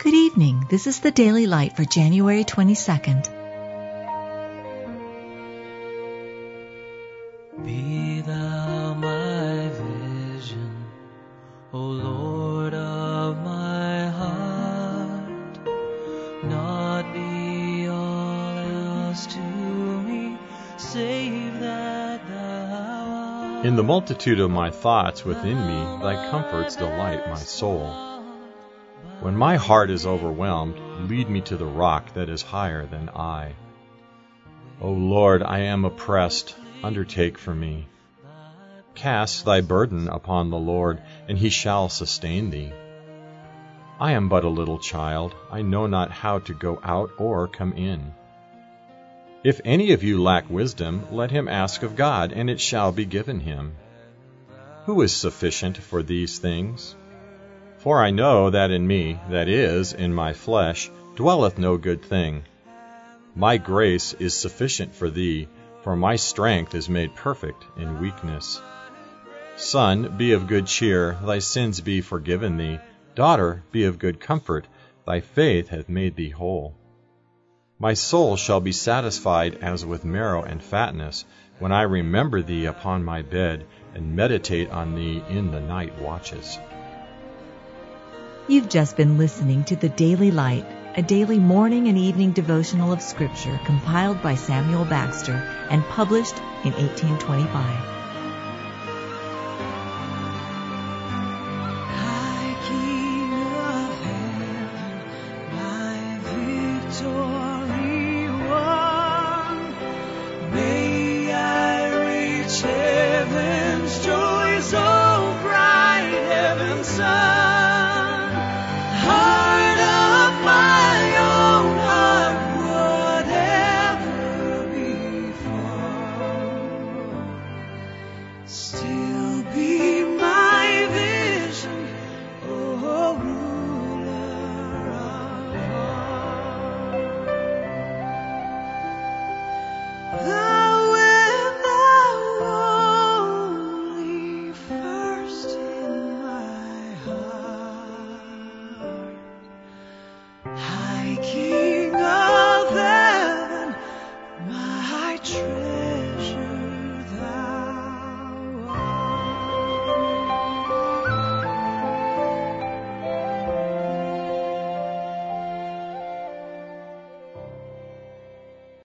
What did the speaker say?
Good evening. This is the Daily Light for January 22nd. Be thou my vision, O Lord of my heart. Not be all else to me, save that thou art. In the multitude of my thoughts within me, thy comforts delight my soul. When my heart is overwhelmed, lead me to the rock that is higher than I. O Lord, I am oppressed, undertake for me. Cast thy burden upon the Lord, and he shall sustain thee. I am but a little child, I know not how to go out or come in. If any of you lack wisdom, let him ask of God, and it shall be given him. Who is sufficient for these things? For I know that in me, that is, in my flesh, dwelleth no good thing. My grace is sufficient for thee, for my strength is made perfect in weakness. Son, be of good cheer, thy sins be forgiven thee. Daughter, be of good comfort, thy faith hath made thee whole. My soul shall be satisfied as with marrow and fatness, when I remember thee upon my bed, and meditate on thee in the night watches. You've just been listening to the Daily Light, a daily morning and evening devotional of Scripture compiled by Samuel Bagster and published in 1825. High King of heaven, my victory won. May I reach heaven's joy so oh, bright, heaven's sun.